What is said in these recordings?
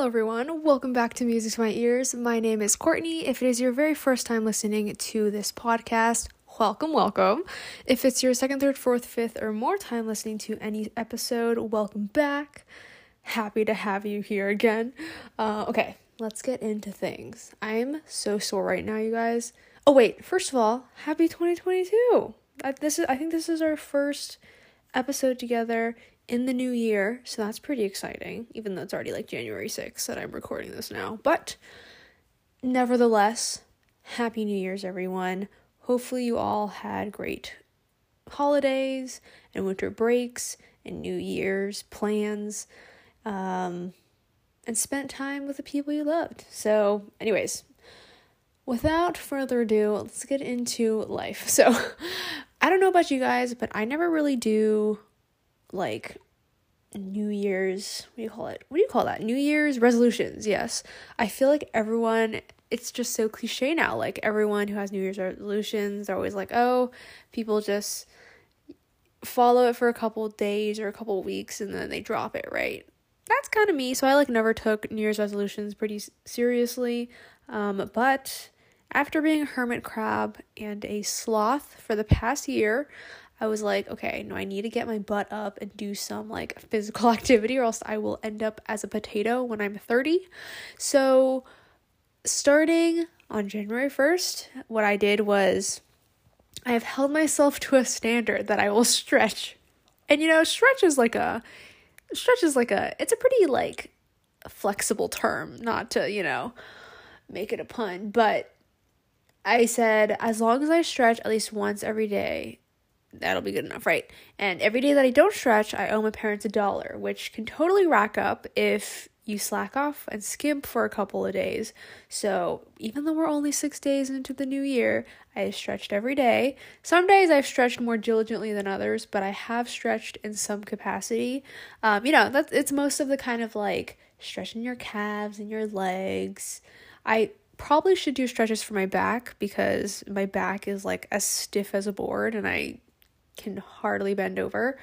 Hello, everyone. Welcome back to Music to My Ears. My name is Courtney. If it is your very first time listening to this podcast, welcome, welcome. If it's your second, third, fourth, fifth, or more time listening to any episode, welcome back. Happy to have you here again. Uh, okay, let's get into things. I'm so sore right now, you guys. Oh wait, first of all, happy 2022. I, this is I think this is our first episode together in the new year, so that's pretty exciting, even though it's already like January 6th that I'm recording this now. But nevertheless, Happy New Year's, everyone. Hopefully, you all had great holidays and winter breaks and New Year's plans um, and spent time with the people you loved. So, anyways, without further ado, let's get into life. So, I don't know about you guys, but I never really do like New Year's, what do you call it? What do you call that? New Year's resolutions, yes. I feel like everyone, it's just so cliche now. Like everyone who has New Year's resolutions, they're always like, oh, people just follow it for a couple days or a couple weeks and then they drop it, right? That's kind of me. So I like never took New Year's resolutions pretty seriously. Um, but after being a hermit crab and a sloth for the past year, I was like, okay, no, I need to get my butt up and do some like physical activity or else I will end up as a potato when I'm 30. So, starting on January 1st, what I did was I have held myself to a standard that I will stretch. And you know, stretch is like a stretch is like a it's a pretty like flexible term, not to, you know, make it a pun, but I said as long as I stretch at least once every day, that'll be good enough, right? And every day that I don't stretch, I owe my parents a dollar, which can totally rack up if you slack off and skimp for a couple of days. So, even though we're only six days into the new year, I stretched every day. Some days I've stretched more diligently than others, but I have stretched in some capacity. Um, you know, that's it's most of the kind of like stretching your calves and your legs. I probably should do stretches for my back because my back is like as stiff as a board and I can hardly bend over.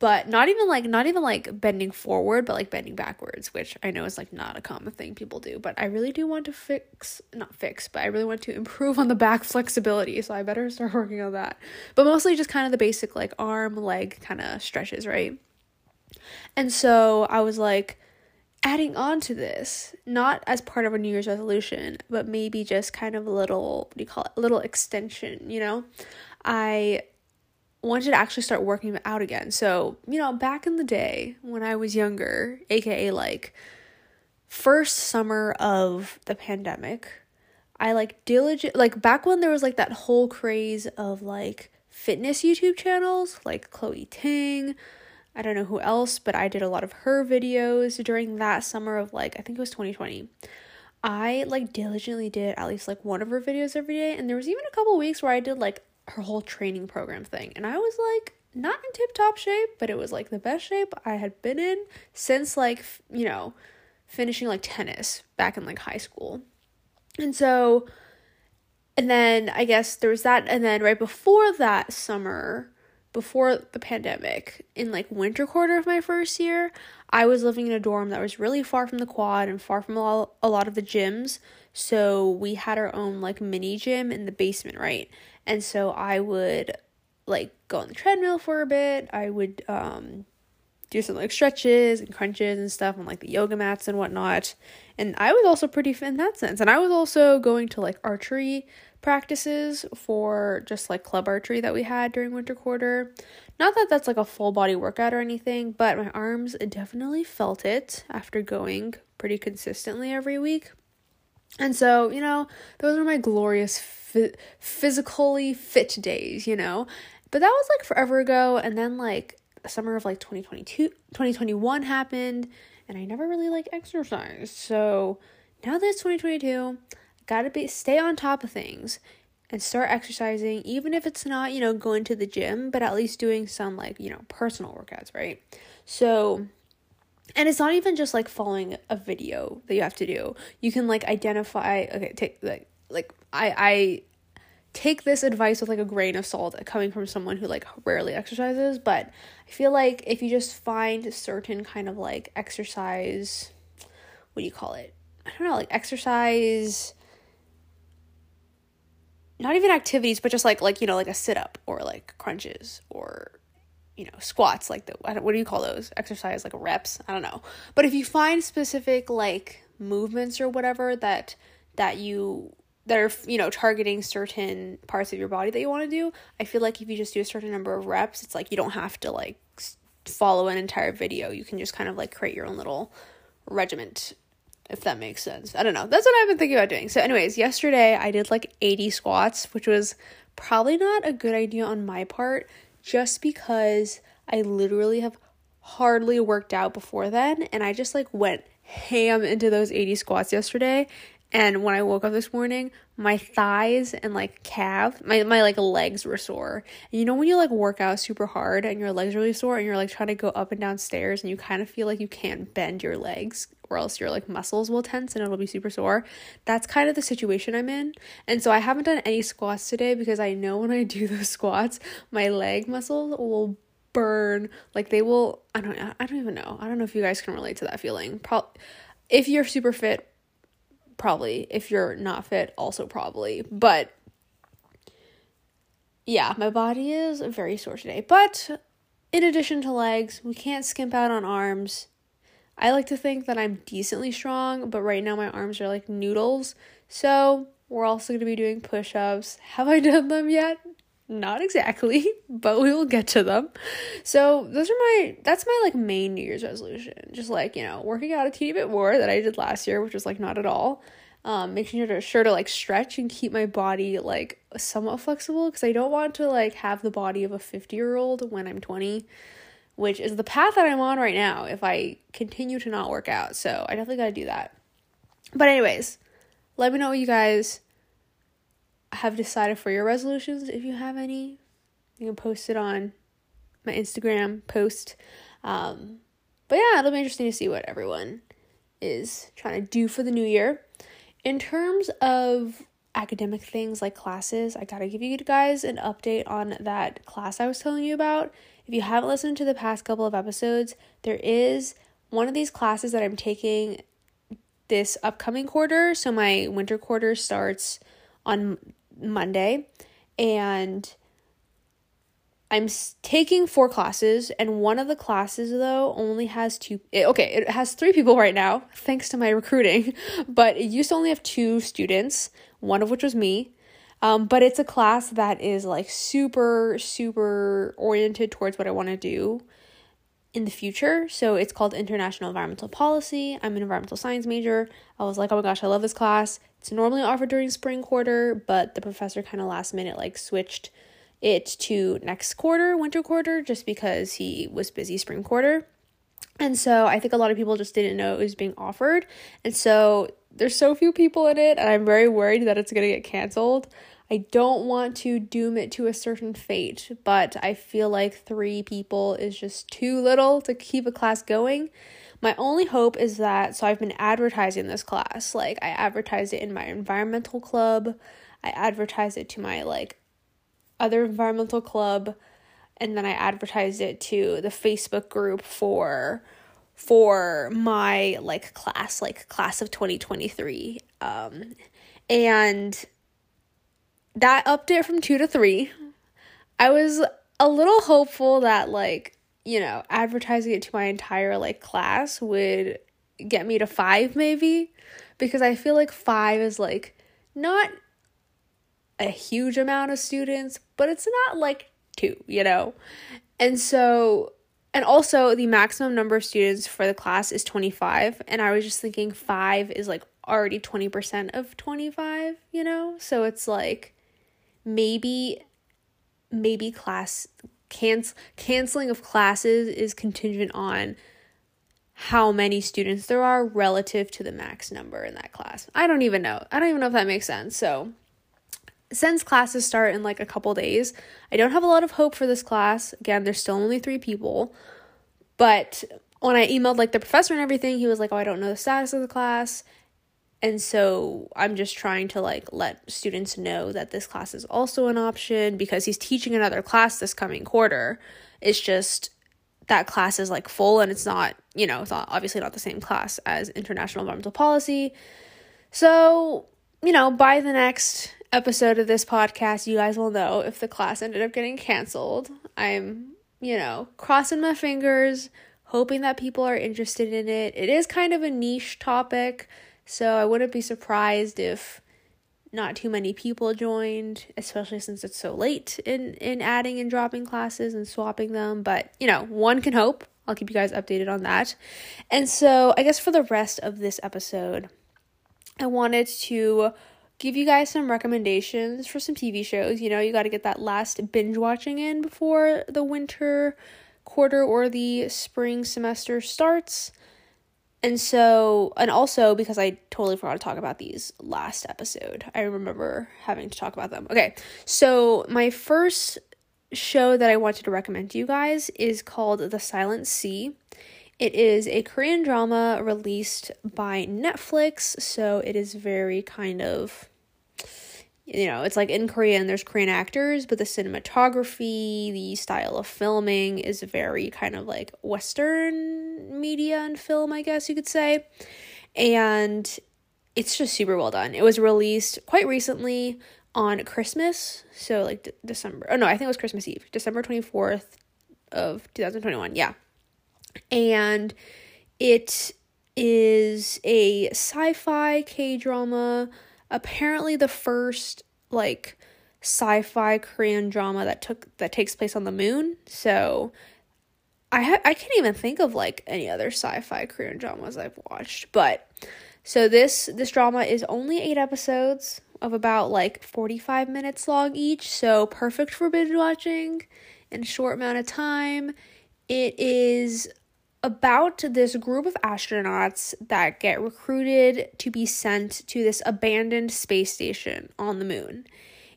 But not even like not even like bending forward but like bending backwards which i know is like not a common thing people do. But i really do want to fix not fix but i really want to improve on the back flexibility so i better start working on that. But mostly just kind of the basic like arm leg kind of stretches right? And so i was like adding on to this not as part of a new year's resolution but maybe just kind of a little what do you call it a little extension you know? I wanted to actually start working out again. So, you know, back in the day when I was younger, aka like first summer of the pandemic, I like diligent like back when there was like that whole craze of like fitness YouTube channels like Chloe Ting. I don't know who else, but I did a lot of her videos during that summer of like I think it was 2020. I like diligently did at least like one of her videos every day and there was even a couple weeks where I did like her whole training program thing. And I was like, not in tip top shape, but it was like the best shape I had been in since like, you know, finishing like tennis back in like high school. And so, and then I guess there was that. And then right before that summer, before the pandemic, in like winter quarter of my first year, I was living in a dorm that was really far from the quad and far from a lot, of the gyms. So we had our own like mini gym in the basement, right? And so I would like go on the treadmill for a bit. I would um do some like stretches and crunches and stuff on like the yoga mats and whatnot. And I was also pretty fit in that sense. And I was also going to like archery practices for just like club archery that we had during winter quarter. Not that that's like a full body workout or anything, but my arms definitely felt it after going pretty consistently every week. And so, you know, those are my glorious physically fit days, you know. But that was like forever ago and then like summer of like 2022 2021 happened and I never really like exercised. So, now that it's 2022, got to be stay on top of things and start exercising even if it's not, you know, going to the gym, but at least doing some like, you know, personal workouts, right? So, and it's not even just like following a video that you have to do you can like identify okay take like like i i take this advice with like a grain of salt coming from someone who like rarely exercises but i feel like if you just find certain kind of like exercise what do you call it? I don't know, like exercise not even activities, but just like like you know like a sit up or like crunches or you know squats like the what do you call those? Exercise like reps? I don't know. But if you find specific like movements or whatever that that you that are you know targeting certain parts of your body that you want to do I feel like if you just do a certain number of reps it's like you don't have to like follow an entire video. You can just kind of like create your own little regiment if that makes sense. I don't know. That's what I've been thinking about doing. So, anyways, yesterday I did like 80 squats, which was probably not a good idea on my part just because I literally have hardly worked out before then. And I just like went ham into those 80 squats yesterday. And when I woke up this morning, my thighs and like calf, my, my like legs were sore. And you know when you like work out super hard and your legs really sore and you're like trying to go up and down stairs and you kind of feel like you can't bend your legs or else your like muscles will tense and it'll be super sore. That's kind of the situation I'm in. And so I haven't done any squats today because I know when I do those squats, my leg muscles will burn. Like they will I don't I don't even know. I don't know if you guys can relate to that feeling. Pro- if you're super fit, probably. If you're not fit, also probably. But yeah, my body is very sore today. But in addition to legs, we can't skimp out on arms. I like to think that I'm decently strong, but right now my arms are like noodles. So we're also going to be doing push ups. Have I done them yet? Not exactly, but we will get to them. So those are my that's my like main New Year's resolution. Just like, you know, working out a teeny bit more that I did last year, which was like not at all. Um, making sure to sure to like stretch and keep my body like somewhat flexible because I don't want to like have the body of a 50 year old when I'm 20 which is the path that I'm on right now if I continue to not work out. So I definitely got to do that. But, anyways, let me know what you guys have decided for your resolutions if you have any. You can post it on my Instagram post. Um, but yeah, it'll be interesting to see what everyone is trying to do for the new year. In terms of academic things like classes, I gotta give you guys an update on that class I was telling you about. If you haven't listened to the past couple of episodes, there is one of these classes that I'm taking this upcoming quarter. So my winter quarter starts on Monday and I'm taking four classes, and one of the classes, though, only has two. It, okay, it has three people right now, thanks to my recruiting, but it used to only have two students, one of which was me. Um, but it's a class that is like super, super oriented towards what I want to do in the future. So it's called International Environmental Policy. I'm an environmental science major. I was like, oh my gosh, I love this class. It's normally offered during spring quarter, but the professor kind of last minute like switched it to next quarter, winter quarter, just because he was busy spring quarter. And so I think a lot of people just didn't know it was being offered. And so there's so few people in it, and I'm very worried that it's going to get canceled. I don't want to doom it to a certain fate, but I feel like three people is just too little to keep a class going. My only hope is that, so I've been advertising this class. Like, I advertised it in my environmental club, I advertised it to my like other environmental club, and then I advertised it to the Facebook group for for my like class like class of 2023 um and that upped it from two to three, I was a little hopeful that like, you know, advertising it to my entire like class would get me to five maybe. Because I feel like five is like not a huge amount of students, but it's not like two, you know? And so and also the maximum number of students for the class is 25 and I was just thinking 5 is like already 20% of 25, you know? So it's like maybe maybe class cancel canceling of classes is contingent on how many students there are relative to the max number in that class. I don't even know. I don't even know if that makes sense. So, since classes start in like a couple days, I don't have a lot of hope for this class. Again, there's still only 3 people. But when I emailed like the professor and everything, he was like, "Oh, I don't know the status of the class." And so I'm just trying to like let students know that this class is also an option because he's teaching another class this coming quarter. It's just that class is like full and it's not, you know, it's not obviously not the same class as international environmental policy. So, you know, by the next episode of this podcast, you guys will know if the class ended up getting canceled. I'm, you know, crossing my fingers, hoping that people are interested in it. It is kind of a niche topic, so I wouldn't be surprised if not too many people joined, especially since it's so late in in adding and dropping classes and swapping them, but you know, one can hope. I'll keep you guys updated on that. And so, I guess for the rest of this episode, I wanted to give you guys some recommendations for some TV shows. You know, you got to get that last binge watching in before the winter quarter or the spring semester starts. And so, and also because I totally forgot to talk about these last episode, I remember having to talk about them. Okay, so my first show that I wanted to recommend to you guys is called The Silent Sea. It is a Korean drama released by Netflix, so it is very kind of you know, it's like in Korean, there's Korean actors, but the cinematography, the style of filming is very kind of like Western media and film, I guess you could say. And it's just super well done. It was released quite recently on Christmas, so like D- December. Oh no, I think it was Christmas Eve, December 24th of 2021. Yeah. And it is a sci-fi K-drama apparently the first like sci-fi Korean drama that took that takes place on the moon. So I ha- I can't even think of like any other sci-fi Korean dramas I've watched, but so this this drama is only 8 episodes of about like 45 minutes long each, so perfect for binge watching in a short amount of time. It is about this group of astronauts that get recruited to be sent to this abandoned space station on the moon.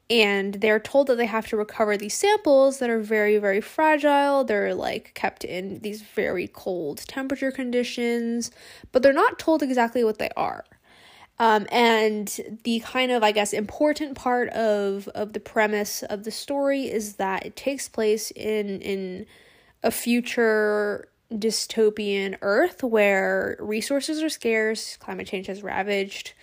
And they're told that they have to recover these samples that are very, very fragile. They're like kept in these very cold temperature conditions, but they're not told exactly what they are. Um, and the kind of, I guess, important part of, of the premise of the story is that it takes place in in a future dystopian Earth where resources are scarce, climate change has ravaged,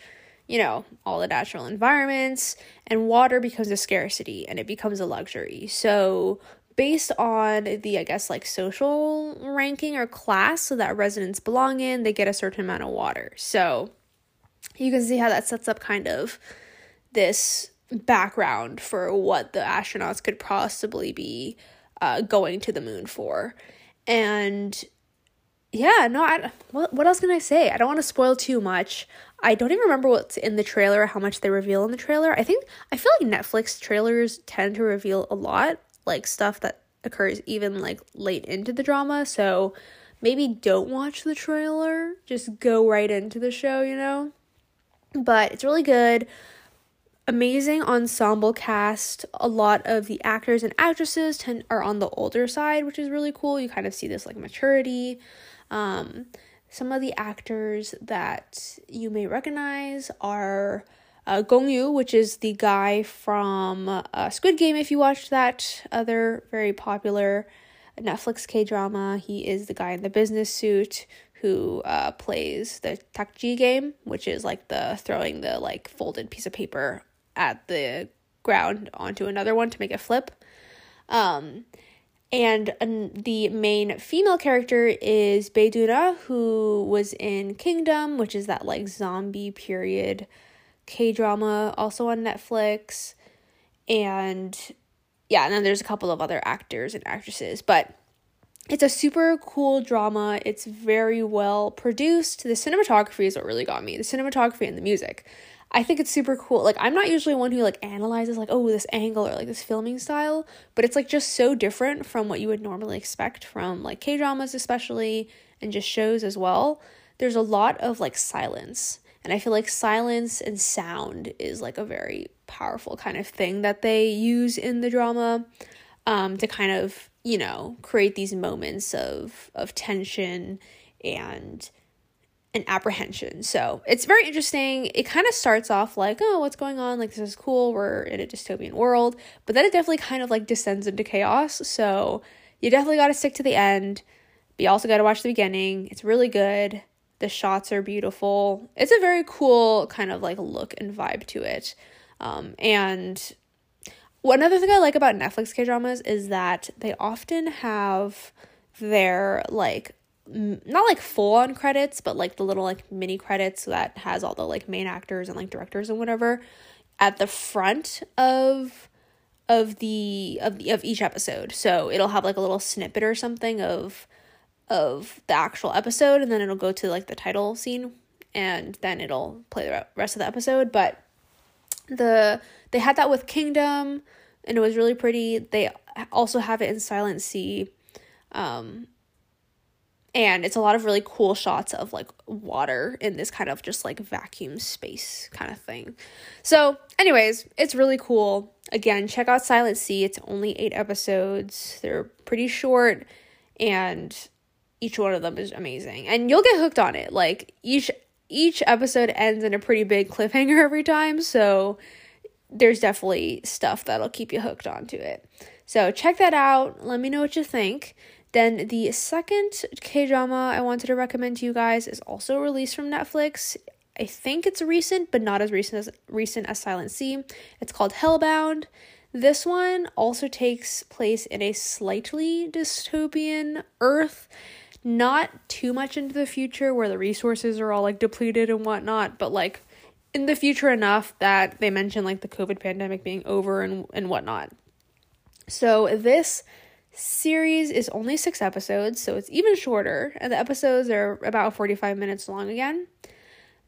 you know, all the natural environments, and water becomes a scarcity and it becomes a luxury. So, based on the, I guess, like social ranking or class so that residents belong in, they get a certain amount of water. So, you can see how that sets up kind of this background for what the astronauts could possibly be uh, going to the moon for and yeah, no, I, what, what else can I say? I don't want to spoil too much. I don't even remember what's in the trailer, or how much they reveal in the trailer. I think, I feel like Netflix trailers tend to reveal a lot, like stuff that occurs even like late into the drama. So maybe don't watch the trailer, just go right into the show, you know? But it's really good amazing ensemble cast. A lot of the actors and actresses tend, are on the older side, which is really cool. You kind of see this like maturity. Um, some of the actors that you may recognize are uh, Gong Yu, which is the guy from uh, Squid Game. If you watched that other very popular Netflix K drama, he is the guy in the business suit who uh, plays the takji game, which is like the throwing the like folded piece of paper at the ground onto another one to make it flip. Um, and um, the main female character is Bae Doona, who was in Kingdom, which is that like zombie period K drama, also on Netflix. And yeah, and then there's a couple of other actors and actresses, but it's a super cool drama. It's very well produced. The cinematography is what really got me. The cinematography and the music. I think it's super cool. Like I'm not usually one who like analyzes like oh this angle or like this filming style, but it's like just so different from what you would normally expect from like K-dramas especially and just shows as well. There's a lot of like silence. And I feel like silence and sound is like a very powerful kind of thing that they use in the drama um to kind of, you know, create these moments of of tension and and apprehension. So it's very interesting. It kind of starts off like, oh, what's going on? Like, this is cool. We're in a dystopian world. But then it definitely kind of like descends into chaos. So you definitely got to stick to the end. But you also got to watch the beginning. It's really good. The shots are beautiful. It's a very cool kind of like look and vibe to it. Um, and one other thing I like about Netflix K dramas is that they often have their like not like full on credits, but like the little like mini credits that has all the like main actors and like directors and whatever at the front of of the of the, of each episode. So it'll have like a little snippet or something of of the actual episode and then it'll go to like the title scene and then it'll play the rest of the episode, but the they had that with Kingdom and it was really pretty. They also have it in Silent Sea. Um and it's a lot of really cool shots of like water in this kind of just like vacuum space kind of thing. So, anyways, it's really cool. Again, check out Silent Sea. It's only 8 episodes. They're pretty short and each one of them is amazing. And you'll get hooked on it. Like each each episode ends in a pretty big cliffhanger every time, so there's definitely stuff that'll keep you hooked onto it. So check that out. Let me know what you think. Then the second K drama I wanted to recommend to you guys is also released from Netflix. I think it's recent, but not as recent as recent as Silent Sea. It's called Hellbound. This one also takes place in a slightly dystopian Earth, not too much into the future where the resources are all like depleted and whatnot, but like in the future enough that they mention like the COVID pandemic being over and, and whatnot. So this series is only six episodes, so it's even shorter, and the episodes are about 45 minutes long again.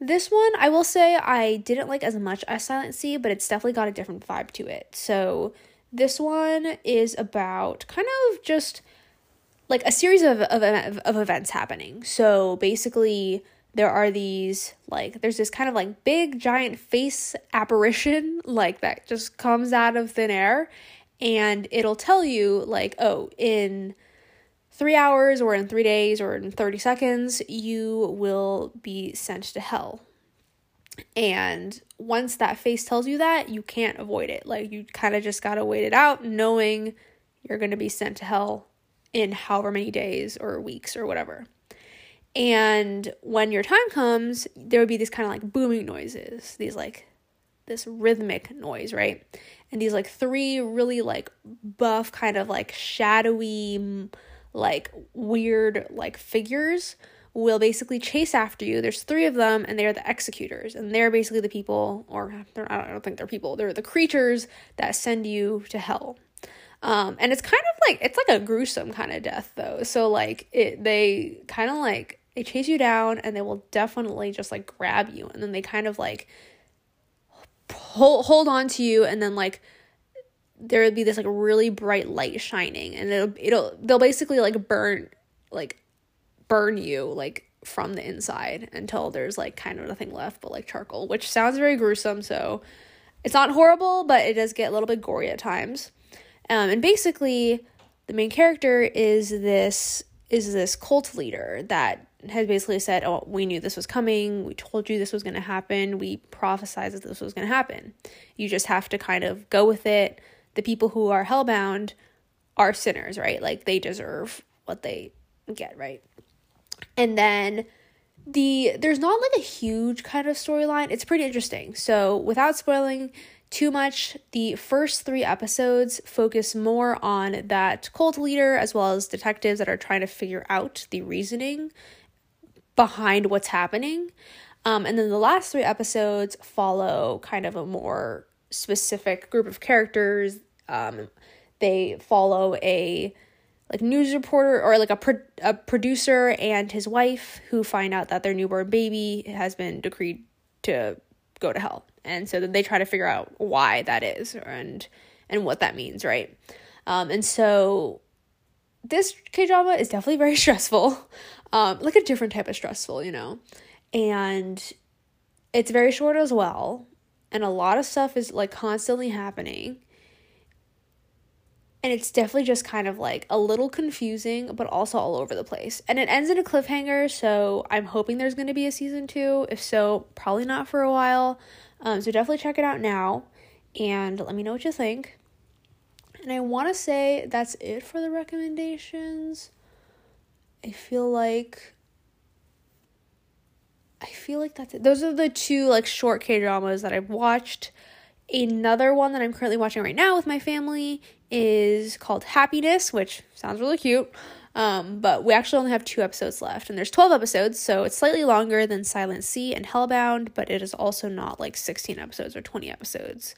This one, I will say, I didn't like as much as Silent Sea, but it's definitely got a different vibe to it. So, this one is about kind of just like a series of, of, of events happening. So, basically, there are these like there's this kind of like big giant face apparition like that just comes out of thin air and it'll tell you like oh in three hours or in three days or in 30 seconds you will be sent to hell. And once that face tells you that you can't avoid it. Like you kind of just gotta wait it out knowing you're gonna be sent to hell in however many days or weeks or whatever. And when your time comes there would be these kind of like booming noises these like this rhythmic noise right and these like three really like buff kind of like shadowy like weird like figures will basically chase after you. There's three of them, and they're the executors, and they're basically the people, or I don't think they're people. They're the creatures that send you to hell. Um, and it's kind of like it's like a gruesome kind of death though. So like it, they kind of like they chase you down, and they will definitely just like grab you, and then they kind of like hold hold on to you and then like there would be this like really bright light shining and it'll it'll they'll basically like burn like burn you like from the inside until there's like kind of nothing left but like charcoal which sounds very gruesome so it's not horrible but it does get a little bit gory at times. Um and basically the main character is this is this cult leader that has basically said, Oh, we knew this was coming. We told you this was going to happen. We prophesized that this was going to happen. You just have to kind of go with it. The people who are hellbound are sinners, right? Like they deserve what they get, right? And then the there's not like a huge kind of storyline. It's pretty interesting. So, without spoiling too much. The first three episodes focus more on that cult leader as well as detectives that are trying to figure out the reasoning behind what's happening. Um, and then the last three episodes follow kind of a more specific group of characters. Um, they follow a like news reporter or like a, pro- a producer and his wife who find out that their newborn baby has been decreed to go to hell and so then they try to figure out why that is and and what that means right um and so this K drama is definitely very stressful, um, like a different type of stressful, you know, and it's very short as well, and a lot of stuff is like constantly happening, and it's definitely just kind of like a little confusing, but also all over the place, and it ends in a cliffhanger. So I'm hoping there's going to be a season two. If so, probably not for a while. Um, so definitely check it out now, and let me know what you think. And I want to say that's it for the recommendations. I feel like I feel like that's it. Those are the two like short K dramas that I've watched. Another one that I'm currently watching right now with my family is called Happiness, which sounds really cute. Um, but we actually only have two episodes left, and there's 12 episodes, so it's slightly longer than Silent Sea and Hellbound, but it is also not like 16 episodes or 20 episodes.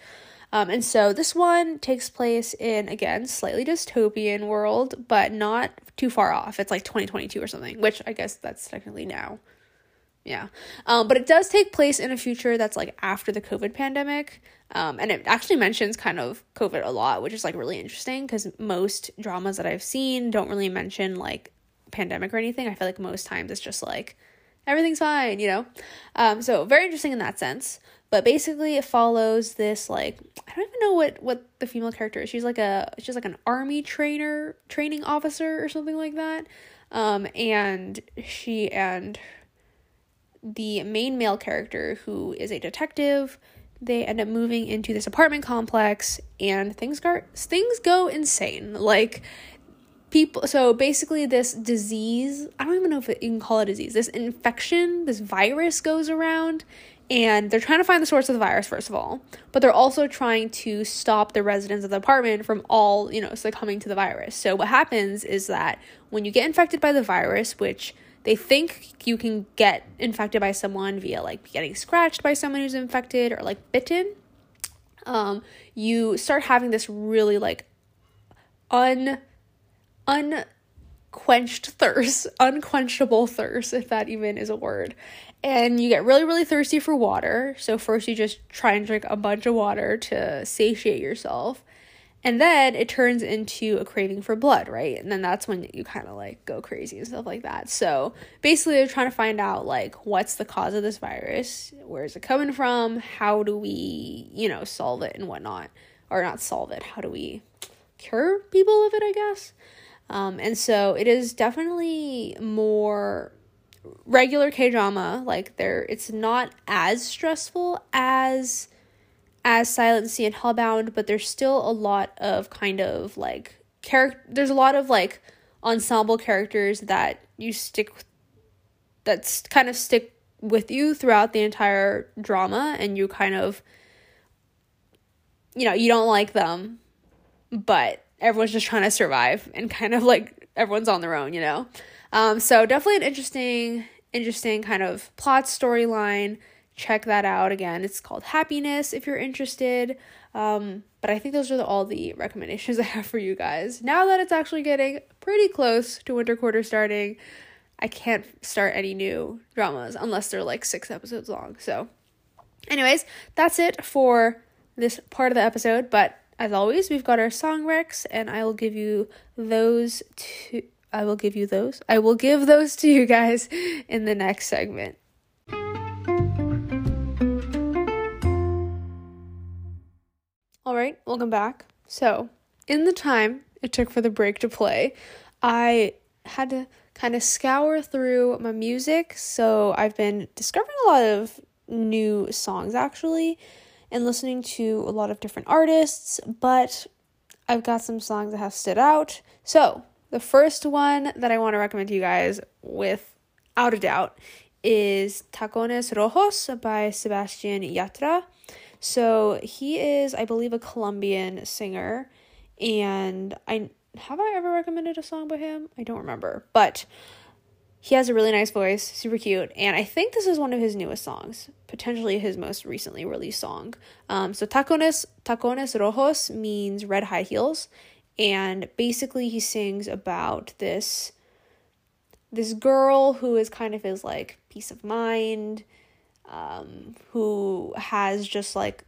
Um, and so this one takes place in, again, slightly dystopian world, but not too far off. It's like 2022 or something, which I guess that's technically now. Yeah. Um, but it does take place in a future that's like after the COVID pandemic. Um, and it actually mentions kind of COVID a lot, which is like really interesting because most dramas that I've seen don't really mention like pandemic or anything. I feel like most times it's just like everything's fine, you know? Um, so very interesting in that sense. But basically it follows this like I don't even know what what the female character is. She's like a she's like an army trainer, training officer or something like that. Um, and she and the main male character who is a detective they end up moving into this apartment complex and things go things go insane like people so basically this disease i don't even know if you can call it a disease this infection this virus goes around and they're trying to find the source of the virus first of all but they're also trying to stop the residents of the apartment from all you know succumbing to the virus so what happens is that when you get infected by the virus which they think you can get infected by someone via like getting scratched by someone who's infected or like bitten. Um, you start having this really like un unquenched thirst, unquenchable thirst, if that even is a word. And you get really, really thirsty for water. So first you just try and drink a bunch of water to satiate yourself. And then it turns into a craving for blood, right? And then that's when you kind of like go crazy and stuff like that. So basically, they're trying to find out like what's the cause of this virus, where is it coming from, how do we, you know, solve it and whatnot, or not solve it, how do we cure people of it, I guess. Um, and so it is definitely more regular K drama. Like there, it's not as stressful as as Silent Sea and Hellbound, but there's still a lot of kind of like character. There's a lot of like ensemble characters that you stick that's kind of stick with you throughout the entire drama, and you kind of you know you don't like them, but everyone's just trying to survive and kind of like everyone's on their own, you know. Um, so definitely an interesting, interesting kind of plot storyline check that out again. It's called Happiness if you're interested. Um, but I think those are the, all the recommendations I have for you guys. Now that it's actually getting pretty close to winter quarter starting, I can't start any new dramas unless they're like six episodes long. So, anyways, that's it for this part of the episode. But as always, we've got our song recs, and I will give you those to. I will give you those. I will give those to you guys in the next segment. All right, welcome back. So, in the time it took for the break to play, I had to kind of scour through my music. So, I've been discovering a lot of new songs actually and listening to a lot of different artists, but I've got some songs that have stood out. So, the first one that I want to recommend to you guys, without a doubt, is Tacones Rojos by Sebastian Yatra. So he is, I believe, a Colombian singer, and I have I ever recommended a song by him? I don't remember, but he has a really nice voice, super cute, and I think this is one of his newest songs, potentially his most recently released song. Um, so tacones tacones rojos means red high heels, and basically he sings about this this girl who is kind of his like peace of mind um, who has just like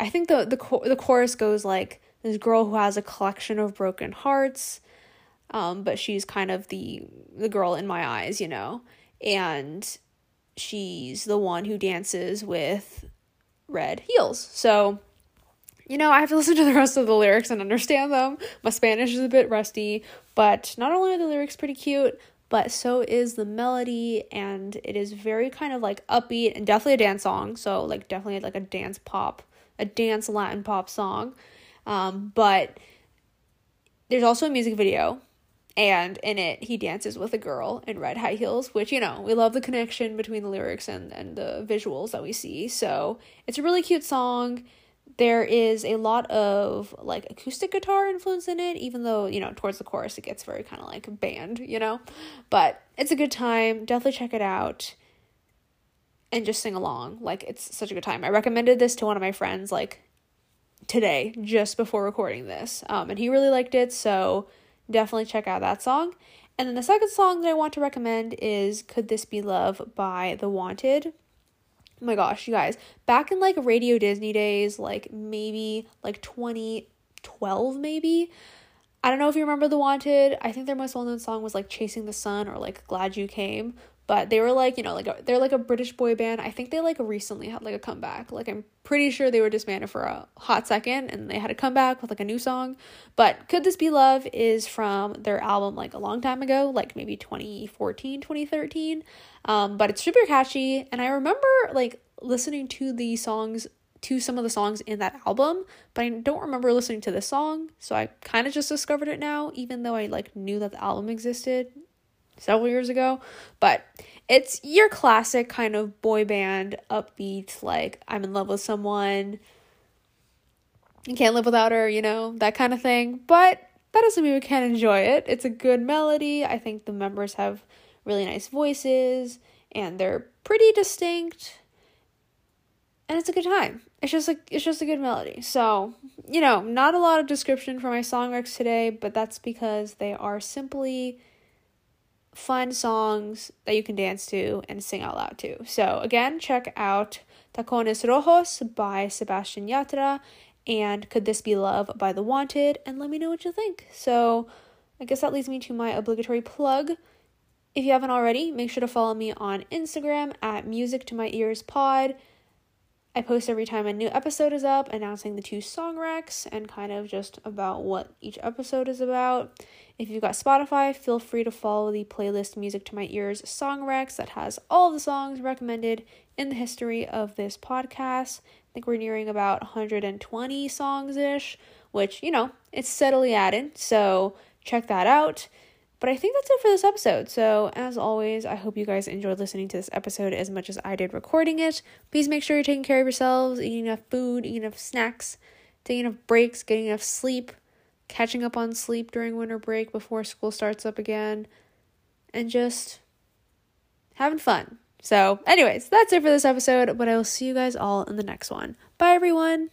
I think the the the chorus goes like this girl who has a collection of broken hearts, um, but she's kind of the the girl in my eyes, you know, and she's the one who dances with red heels. So, you know, I have to listen to the rest of the lyrics and understand them. My Spanish is a bit rusty, but not only are the lyrics pretty cute, but so is the melody and it is very kind of like upbeat and definitely a dance song so like definitely like a dance pop a dance latin pop song um, but there's also a music video and in it he dances with a girl in red high heels which you know we love the connection between the lyrics and and the visuals that we see. So it's a really cute song. There is a lot of like acoustic guitar influence in it even though you know towards the chorus it gets very kind of like band you know? But it's a good time. Definitely check it out and just sing along. Like it's such a good time. I recommended this to one of my friends like today just before recording this. Um and he really liked it so definitely check out that song. And then the second song that I want to recommend is Could This Be Love by The Wanted. Oh my gosh, you guys, back in like Radio Disney days, like maybe like 2012, maybe. I don't know if you remember The Wanted. I think their most well known song was like Chasing the Sun or like Glad You Came but they were like you know like a, they're like a british boy band. I think they like recently had like a comeback. Like i'm pretty sure they were disbanded for a hot second and they had a comeback with like a new song. But could this be love is from their album like a long time ago like maybe 2014 2013 um but it's super catchy. And i remember like listening to the songs to some of the songs in that album, but I don't remember listening to this song, so I kind of just discovered it now, even though I like knew that the album existed several years ago, but it's your classic kind of boy band upbeat like I'm in love with someone you can't live without her, you know, that kind of thing. But that doesn't mean we can't enjoy it. It's a good melody. I think the members have really nice voices and they're pretty distinct. And it's a good time. It's just like it's just a good melody. So, you know, not a lot of description for my song recs today, but that's because they are simply fun songs that you can dance to and sing out loud to. So, again, check out Tacones Rojos by Sebastian Yatra and Could This Be Love by The Wanted, and let me know what you think. So, I guess that leads me to my obligatory plug. If you haven't already, make sure to follow me on Instagram at Music to My Ears Pod. I post every time a new episode is up, announcing the two song recs and kind of just about what each episode is about. If you've got Spotify, feel free to follow the playlist Music to My Ears Song Recs that has all the songs recommended in the history of this podcast. I think we're nearing about 120 songs ish, which, you know, it's steadily added. So check that out. But I think that's it for this episode. So, as always, I hope you guys enjoyed listening to this episode as much as I did recording it. Please make sure you're taking care of yourselves, eating enough food, eating enough snacks, taking enough breaks, getting enough sleep, catching up on sleep during winter break before school starts up again, and just having fun. So, anyways, that's it for this episode, but I will see you guys all in the next one. Bye, everyone.